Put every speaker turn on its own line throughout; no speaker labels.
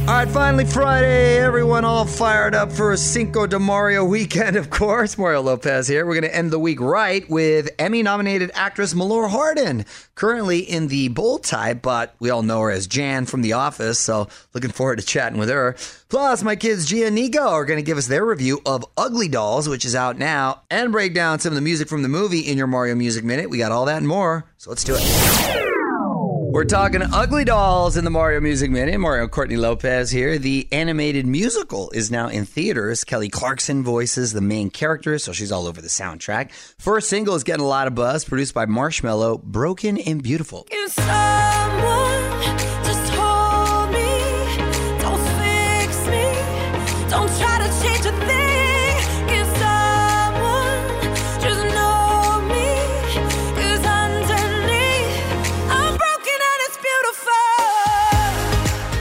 All right, finally Friday. Everyone all fired up for a Cinco de Mario weekend, of course. Mario Lopez here. We're going to end the week right with Emmy nominated actress Melora Hardin, currently in the bold type, but we all know her as Jan from The Office, so looking forward to chatting with her. Plus, my kids Gia and Nico are going to give us their review of Ugly Dolls, which is out now, and break down some of the music from the movie in your Mario Music Minute. We got all that and more, so let's do it. We're talking Ugly Dolls in the Mario Music Minute. Mario Courtney Lopez here. The animated musical is now in theaters. Kelly Clarkson voices the main character, so she's all over the soundtrack. First single is getting a lot of buzz, produced by Marshmello, Broken and Beautiful.
Don't try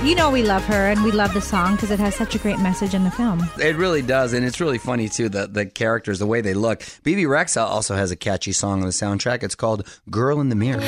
You know we love her and we love the song because it has such a great message in the film.
It really does, and it's really funny too. The the characters, the way they look. Bebe Rexha also has a catchy song on the soundtrack. It's called "Girl in the Mirror."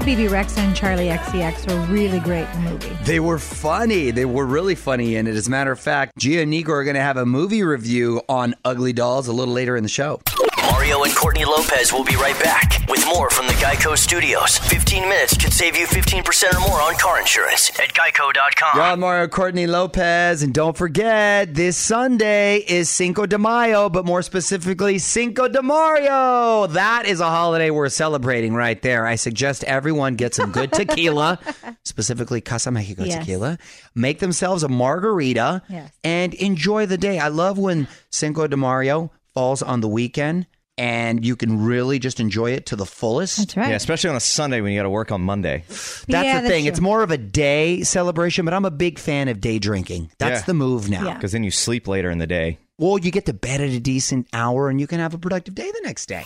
Thought Bebe Rexha and Charli XCX were really great in the movie.
They were funny. They were really funny in it. As a matter of fact, Gia and Nico are going to have a movie review on Ugly Dolls a little later in the show.
Mario and Courtney Lopez will be right back with more from the Geico Studios. 15 minutes could save you 15% or more on car insurance at geico.com.
You're on Mario Courtney Lopez, and don't forget, this Sunday is Cinco de Mayo, but more specifically, Cinco de Mario. That is a holiday we're celebrating right there. I suggest everyone get some good tequila, specifically Casa Mexico
Yes.
tequila. Make themselves a margarita
Yes.
and enjoy the day. I love when Cinco de Mario falls on the weekend. And you can really just enjoy it to the fullest.
That's right.
Yeah, especially on a Sunday when you got to work on Monday.
That's
Yeah,
the thing.
true.
It's more of a day celebration, but I'm a big fan of day drinking. That's
Yeah.
the move now.
Yeah.
Because then you sleep later in the day.
Well, you get to bed at a decent hour and you can have a productive day the next day.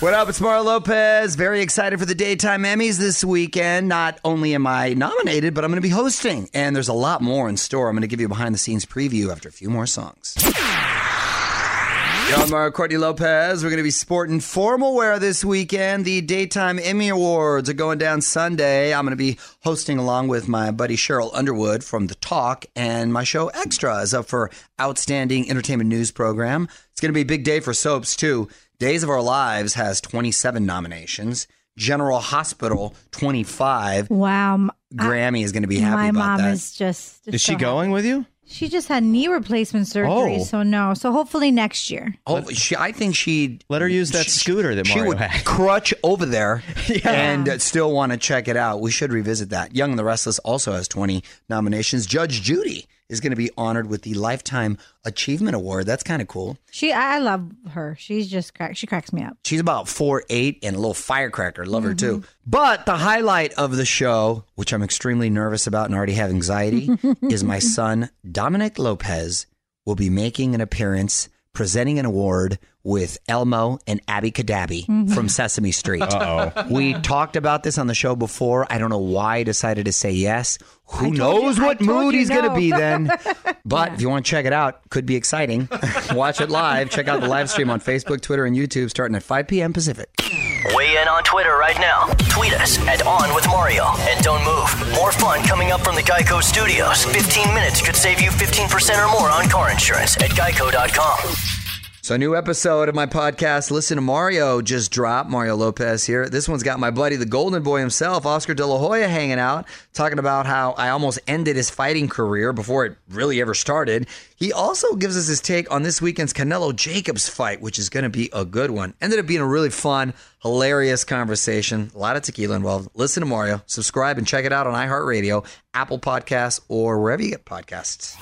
What up? It's Mara Lopez. Very excited for the Daytime Emmys this weekend. Not only am I nominated, but I'm going to be hosting. And there's a lot more in store. I'm going to give you a behind the scenes preview after a few more songs. Yo, I'm Mario Courtney Lopez. We're going to be sporting formal wear this weekend. The Daytime Emmy Awards are going down Sunday. I'm going to be hosting along with my buddy Sheryl Underwood from The Talk, and my show Extra is up for Outstanding Entertainment News Program. It's going to be a big day for soaps, too. Days of Our Lives has 27 nominations. General Hospital, 25.
Wow. m- I-
Grammy is going to be happy
my
about
mom
that.
is just.
Is she
so
going with you?
Happy. She just had knee replacement surgery,
Oh.
so no. So hopefully next year.
Oh, she, I think she
Let her use that scooter that
she
Mario
would
had.
crutch over there and uh, still want to check it out. We should revisit that. Young and the Restless also has 20 nominations. Judge Judy is going to be honored with the Lifetime Achievement Award. That's kind of cool.
She, I love her. She's just crack. She cracks me up.
She's about four eight and a little firecracker. Love her too. Mm-hmm. But the highlight of the show, which I'm extremely nervous about and already have anxiety, is my son Dominic Lopez will be making an appearance, presenting an award with Elmo and Abby Cadabby mm-hmm. from Sesame Street.
Uh-oh.
We talked about this on the show before. I don't know why I decided to say yes. Who knows
you-
what mood
you
he's going to be then? But if you want to check it out, could be exciting. Watch it live. Check out the live stream on Facebook, Twitter, and YouTube starting at 5 p.m. Pacific.
Weigh in on Twitter right now. Tweet us at On With Mario. And don't move. More fun coming up from the Geico Studios. 15 minutes could save you 15% or more on car insurance at geico.com.
So, a new episode of my podcast, Listen to Mario, just dropped. Mario Lopez here. This one's got my buddy, the Golden Boy himself, Oscar De La Hoya, hanging out, talking about how I almost ended his fighting career before it really ever started. He also gives us his take on this weekend's Canelo Jacobs fight, which is going to be a good one. Ended up being a really fun, hilarious conversation. A lot of tequila involved. Listen to Mario, subscribe, and check it out on iHeartRadio, Apple Podcasts, or wherever you get podcasts.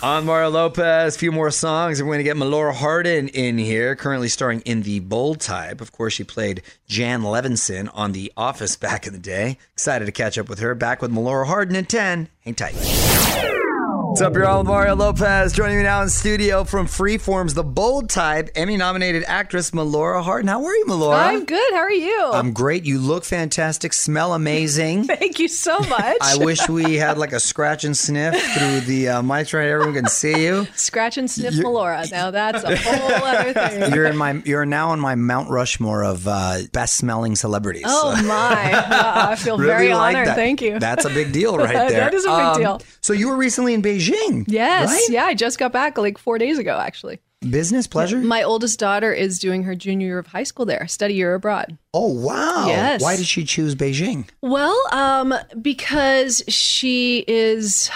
On Mario Lopez, a few more songs. We're going to get Melora Hardin in here, currently starring in The Bold Type. Of course, she played Jan Levinson on The Office back in the day. Excited to catch up with her. Back with Melora Hardin at 10. Hang tight. What's up, y'all? Mario Lopez joining me now in studio from Freeform's The Bold Type, Emmy nominated actress Melora Hardin. How are you, Melora?
I'm good. How are you?
I'm great. You look fantastic, smell amazing.
Thank you so much.
I wish we had like a scratch and sniff through the uh, mics right. Everyone can see you.
Scratch and sniff Melora. Now that's a whole other thing.
You're in my. You're now on my Mount Rushmore of uh, best smelling celebrities.
Oh
So-
my! Wow, I feel
Really
very
like
honored.
that.
Thank you.
That's a big deal right there.
That is a big
Um,
deal.
So you were recently in Beijing.
Yes.
right?
Yeah, I just got back like four days ago. Actually,
Business pleasure.
my oldest daughter is doing her junior year of high school there, study year abroad.
oh wow.
Yes.
Why did she choose Beijing?
Well, um, because she is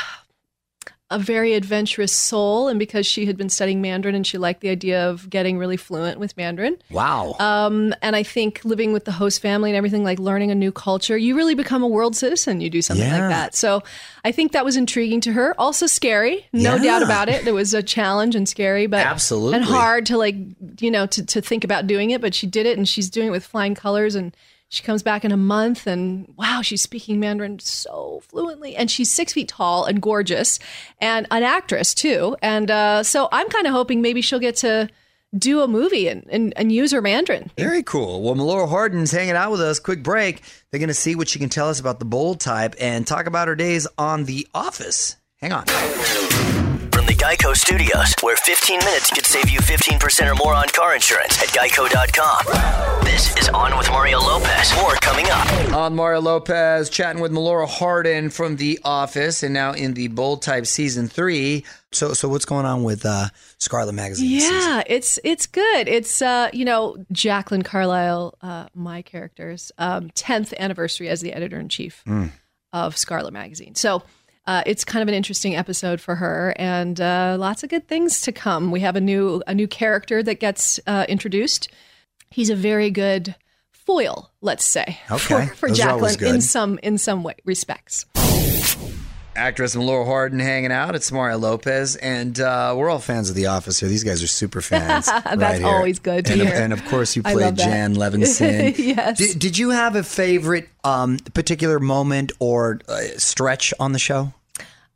a very adventurous soul, and because she had been studying Mandarin and she liked the idea of getting really fluent with Mandarin.
Wow.
Um, and I think living with the host family and everything, like learning a new culture, you really become a world citizen. You do something
Yeah.
like that. So I think that was intriguing to her. Also scary, no
Yeah.
doubt about it. It was a challenge and scary, but
Absolutely.
and hard to like, you know, to, to think about doing it. But she did it, and she's doing it with flying colors. And she comes back in a month, and wow, she's speaking Mandarin so fluently, and she's six feet tall and gorgeous, and an actress too. And uh, so I'm kind of hoping maybe she'll get to do a movie and, and, and use her Mandarin.
Very cool. Well, Melora Hardin's hanging out with us. Quick break. They're going to see what she can tell us about the bold type and talk about her days on The Office. Hang on.
From the Geico Studios, where 15 minutes could save you 15% or more on car insurance at geico.com. This is On with Mario Lopez. More coming up.
On Mario Lopez, chatting with Melora Hardin from The Office, and now in the Bold Type season three. So, so what's going on with uh, Scarlet Magazine? this season?
Yeah, it's it's good. It's uh, you know, Jacqueline Carlyle, uh, my character's um, 10th anniversary as the editor in chief of Scarlet Magazine. So uh, it's kind of an interesting episode for her, and uh, lots of good things to come. We have a new a new character that gets uh, introduced. He's a very good foil, let's say,
Okay,
for, for
those are always
Jacqueline in some in some way respects.
Actress Melora Hardin hanging out. It's Mario Lopez, and uh, we're all fans of The Office here. These guys are super fans.
That's
right
always good to
and,
hear.
and of course, you
I
played. Jan Levinson.
Yes.
Did, did you have a favorite um, particular moment or uh, stretch on the show?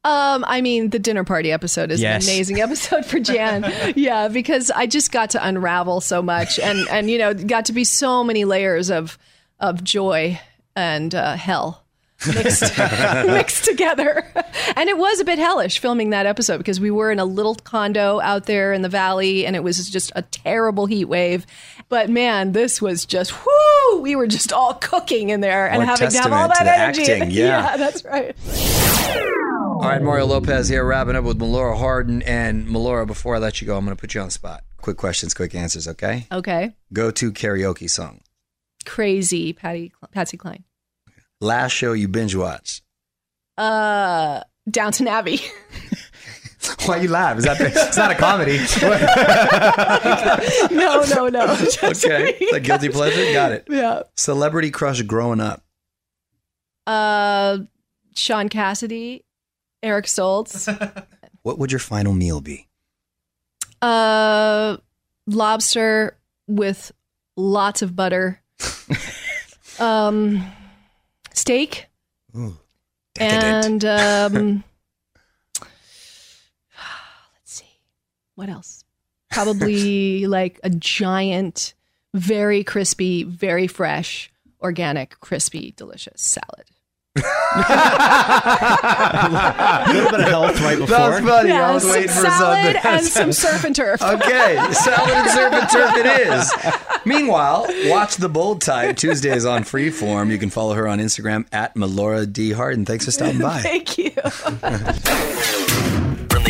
Um, I mean, the dinner party episode is
Yes.
an amazing episode for Jan. yeah, because I just got to unravel so much, and and you know, got to be so many layers of of joy and uh, hell mixed mixed together. And it was a bit hellish filming that episode because we were in a little condo out there in the valley, and it was just a terrible heat wave. But man, this was just whoo! We were just all cooking in there and
What
having to have all that
to the
energy.
acting, yeah.
that's right.
All right, Mario Lopez here, wrapping up with Melora Hardin. And Melora, before I let you go, I'm going to put you on the spot. Quick questions, quick answers, okay?
Okay.
Go to karaoke song.
crazy Patty Patsy Cline.
Last show you binge watched.
Uh, Downton Abbey.
Why you laugh? Is that it's not a comedy?
no, no, no.
Okay, a guilty pleasure. Got it.
Yeah.
Celebrity crush growing up.
Uh, Shaun Cassidy Eric Stoltz.
What would your final meal be?
Uh, lobster with lots of butter. um, steak.
Ooh,
and um, let's see, what else? Probably like a giant, very crispy, very fresh, organic, crispy, delicious salad.
A little bit of health right before.
That was funny. I was
some
waiting for
salad
something.
and some surf and turf.
Okay, salad and surf and turf it is. Meanwhile, watch the Bold Type Tuesdays on Freeform. You can follow her on Instagram at Melora D Hardin. Thanks for stopping by.
Thank you.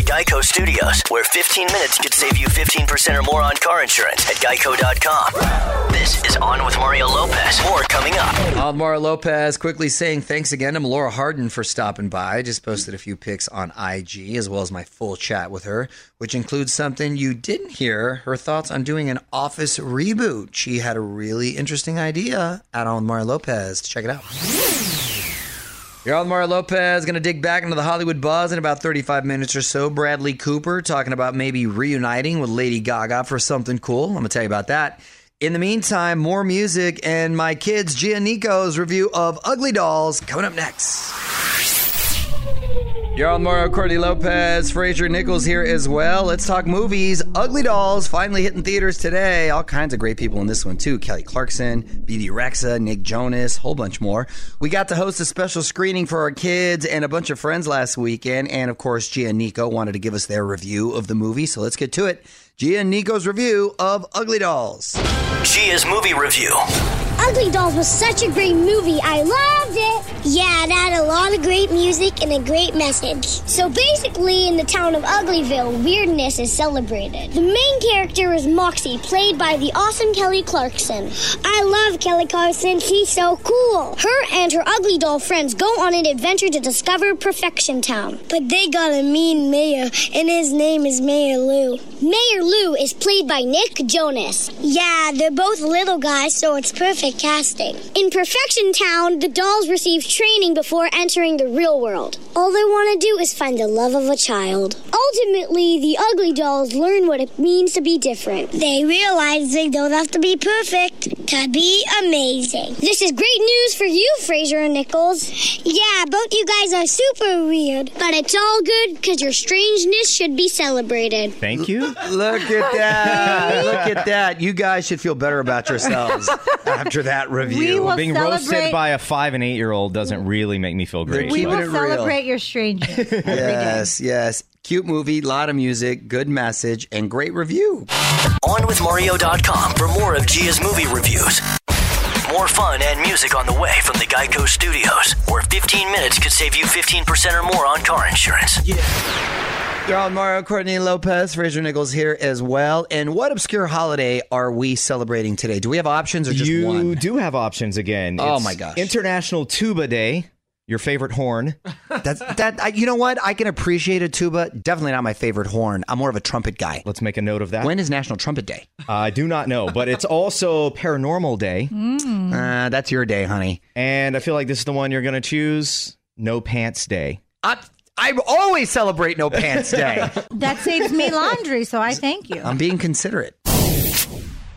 Geico Studios, where 15 minutes could save you 15% or more on car insurance at geico.com. This is On with Mario Lopez. More coming up.
Almar Lopez quickly saying thanks again to Melora Hardin for stopping by. I just posted a few pics on IG as well as my full chat with her, which includes something you didn't hear her thoughts on doing an office reboot. She had a really interesting idea at Almar Lopez. Check it out. Your Almar Lopez going to dig back into the Hollywood buzz in about 35 minutes or so. Bradley Cooper talking about maybe reuniting with Lady Gaga for something cool. I'm going to tell you about that. In the meantime, more music and my kids, Gia Nico's review of Ugly Dolls coming up next. You're on Mario Courtney Lopez, Fraser Nichols here as well. Let's talk movies. Ugly Dolls finally hitting theaters today. All kinds of great people in this one too. Kelly Clarkson, Bebe Rexha, Nick Jonas, whole bunch more. We got to host a special screening for our kids and a bunch of friends last weekend, and of course, Gia and Nico wanted to give us their review of the movie. So let's get to it. Gia and Nico's review of Ugly Dolls.
Gia's movie review.
Ugly Dolls was such a great movie. I loved it. Yeah, it had a lot of great music and a great message. So basically, in the town of Uglyville, weirdness is celebrated. The main character is Moxie, played by the awesome Kelly Clarkson. I love Kelly Clarkson. She's so cool. Her and her Ugly Doll friends go on an adventure to discover Perfection Town. But they got a mean mayor, and his name is Mayor Lou. Mayor Lou is played by Nick Jonas. Yeah, they're both little guys, so it's perfect casting. In Perfection Town, the dolls receive training before entering the real world. All they want to do is find the love of a child. Ultimately, the ugly dolls learn what it means to be different. They realize they don't have to be perfect to be amazing. This is great news for you, Fraser and Nichols. Yeah, both you guys are super weird, but it's all good because your strangeness should be celebrated.
Thank you.
Look at that. Look at that. You guys should feel better about yourselves after that review.
We will
Being roasted by a five and eight year old doesn't really make me feel great.
We will
it real.
celebrate your strangeness.
Yes, yes. Cute movie, lot of music, good message, and great review.
On with OnWithMario.com for more of Gia's movie reviews. More fun and music on the way from the Geico Studios, where 15 minutes could save you 15% or more on car insurance.
You're on Mario Courtney Lopez, Fraser Nichols here as well. And what obscure holiday are we celebrating today? Do we have options or just
you
one?
You do have options again.
Oh
It's
my gosh.
International Tuba Day. Your favorite horn.
That's that. I, you know what? I can appreciate a tuba. Definitely not my favorite horn. I'm more of a trumpet guy.
Let's make a note of that.
When is National Trumpet Day?
I do not know, but it's also Paranormal Day.
Uh, that's your day, honey.
And I feel like this is the one you're going to choose. No Pants Day.
I, I always celebrate No Pants Day.
That saves me laundry, so I thank you.
I'm being considerate.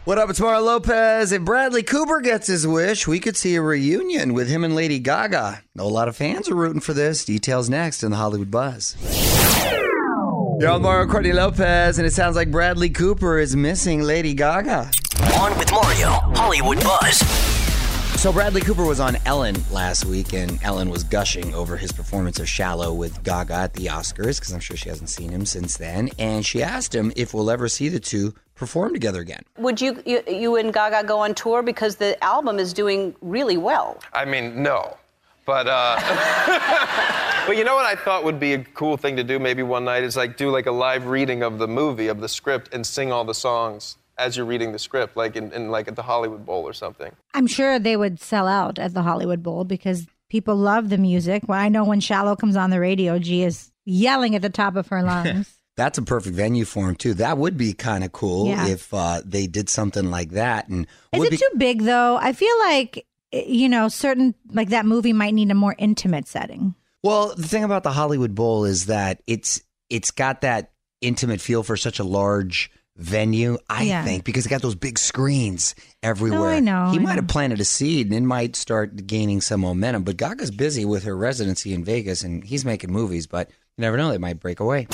What up, it's Mario Lopez. If Bradley Cooper gets his wish, we could see a reunion with him and Lady Gaga. Know a lot of fans are rooting for this. Details next in the Hollywood Buzz. You're on Mario Courtney Lopez, and it sounds like Bradley Cooper is missing Lady Gaga.
On with Mario, Hollywood Buzz.
So Bradley Cooper was on Ellen last week, and Ellen was gushing over his performance of Shallow with Gaga at the Oscars because I'm sure she hasn't seen him since then. And she asked him if we'll ever see the two perform together again.
Would you, you you and Gaga go on tour because the album is doing really well?
I mean, no. But uh, but you know what I thought would be a cool thing to do maybe one night is like do like a live reading of the movie of the script and sing all the songs as you're reading the script, like in, in like at the Hollywood Bowl or something.
I'm sure they would sell out at the Hollywood Bowl because people love the music. Well, I know when Shallow comes on the radio, G is yelling at the top of her lungs.
That's a perfect venue for him too. That would be kind of cool
Yeah.
if uh, they did something like that. And
Is it
be-
too big though? I feel like you know, certain like that movie might need a more intimate setting.
Well, the thing about the Hollywood Bowl is that it's it's got that intimate feel for such a large venue, I
Yeah.
think, because it got those big screens everywhere.
I know,
He
I
might
know.
have planted a seed and it might start gaining some momentum. But Gaga's busy with her residency in Vegas and he's making movies, but you never know, they might break away.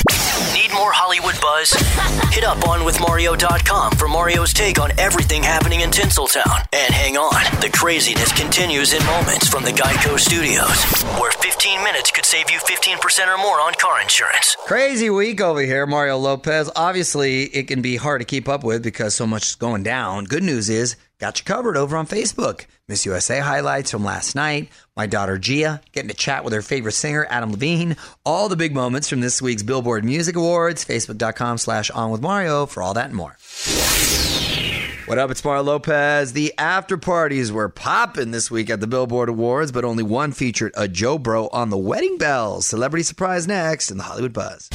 Need more Hollywood buzz? Hit up onwithmario.com for Mario's take on everything happening in Tinseltown. And hang on, the craziness continues in moments from the Geico Studios, where 15 minutes could save you 15% or more on car insurance.
Crazy week over here, Mario Lopez. Obviously, it can be hard to keep up with because so much is going down. Good news is, got you covered over on Facebook. Miss USA highlights from last night. My daughter Gia getting to chat with her favorite singer, Adam Levine. All the big moments from this week's Billboard Music Awards. Facebook.com slash on with Mario for all that and more. What up? It's Mario Lopez. The after parties were popping this week at the Billboard Awards, but only one featured a Joe Bro on the wedding bells. Celebrity surprise next in the Hollywood Buzz.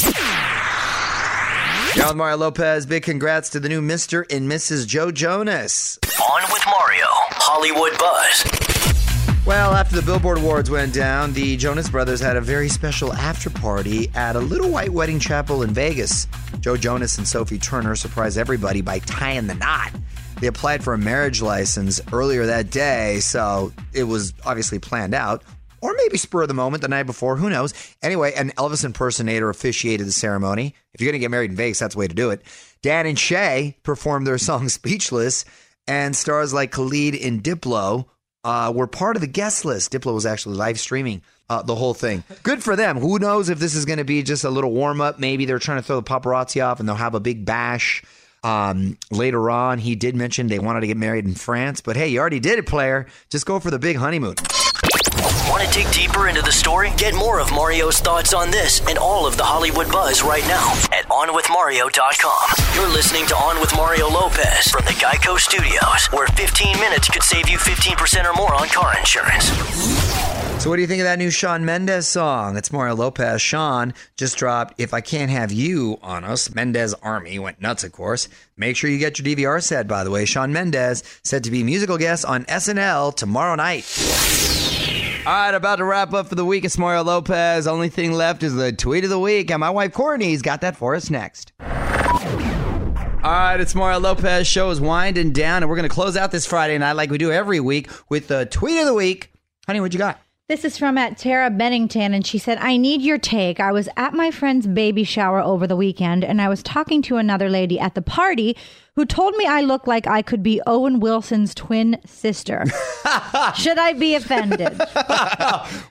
With Mario Lopez, big congrats to the new Mr. and Mrs. Joe Jonas.
On with Mario, Hollywood Buzz.
Well, after the Billboard Awards went down, the Jonas Brothers had a very special after party at a little white wedding chapel in Vegas. Joe Jonas and Sophie Turner surprised everybody by tying the knot. They applied for a marriage license earlier that day, so it was obviously planned out. Or maybe spur of the moment the night before, who knows? Anyway, an Elvis impersonator officiated the ceremony. If you're going to get married in Vegas, that's the way to do it. Dan and Shay performed their song Speechless, and stars like Khalid and Diplo uh, were part of the guest list. Diplo was actually live streaming uh, the whole thing. Good for them. Who knows if this is going to be just a little warm up? Maybe they're trying to throw the paparazzi off and they'll have a big bash. Um, later on, he did mention they wanted to get married in France, but hey, you already did it, player. Just go for the big honeymoon.
Want to dig deeper into the story? Get more of Mario's thoughts on this and all of the Hollywood buzz right now at OnWithMario.com. You're listening to On with Mario Lopez from the Geico Studios, where 15 minutes could save you 15% or more on car insurance.
So, what do you think of that new Shawn Mendes song? It's Mario Lopez. Shawn just dropped If I Can't Have You on Us. Mendes Army went nuts, of course. Make sure you get your DVR set, by the way. Shawn Mendes said to be musical guest on SNL tomorrow night. All right, about to wrap up for the week. It's Mario Lopez. Only thing left is the tweet of the week, and my wife Courtney's got that for us next. All right, it's Mario Lopez. Show is winding down, and we're going to close out this Friday night like we do every week with the tweet of the week. Honey, what you got?
This is from at Tara Bennington, and she said, I need your take. I was at my friend's baby shower over the weekend, and I was talking to another lady at the party who told me I look like I could be Owen Wilson's twin sister. Should I be offended?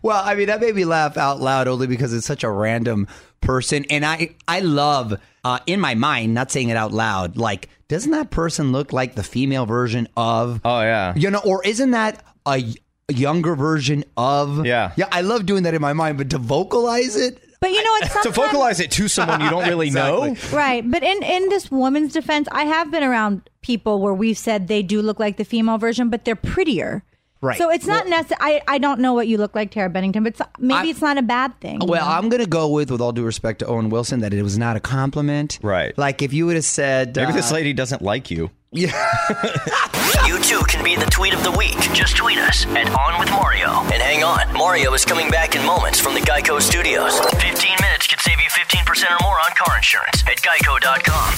well, I mean, that made me laugh out loud only because it's such a random person. And I, I love, uh, in my mind, not saying it out loud, like, doesn't that person look like the female version of?
Oh, yeah.
You know, or isn't that a, y- a younger version of?
Yeah.
Yeah, I love doing that in my mind, but to vocalize it,
But you know what?
to vocalize it to someone you don't really know.
Right. But in, in this woman's defense, I have been around people where we've said they do look like the female version, but they're prettier.
Right.
So it's not necessary. I, I don't know what you look like, Tara Bennington, but it's, maybe
I-
it's not a bad thing.
Well,
know?
I'm going to go with, with all due respect to Owen Wilson, that it was not a compliment.
Right.
Like if you would have said,
Maybe
uh,
this lady doesn't like you.
You too can be the tweet of the week. Just tweet us at On with Mario. And hang on, Mario is coming back in moments from the Geico Studios. 15 minutes could save you 15% or more on car insurance at Geico.com.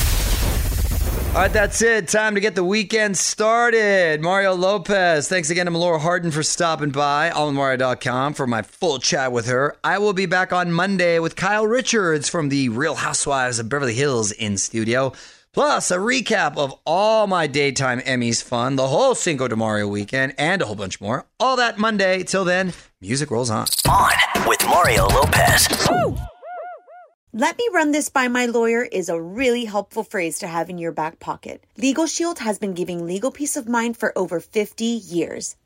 All right, that's it. Time to get the weekend started. Mario Lopez. Thanks again to Melora Hardin for stopping by. AllInMario.com for my full chat with her. I will be back on Monday with Kyle Richards from the Real Housewives of Beverly Hills in studio. Plus, a recap of all my daytime Emmys fun, the whole Cinco de Mario weekend, and a whole bunch more. All that Monday. Till then, music rolls on.
On with Mario Lopez.
Let me run this by my lawyer is a really helpful phrase to have in your back pocket. Legal Shield has been giving legal peace of mind for over 50 years.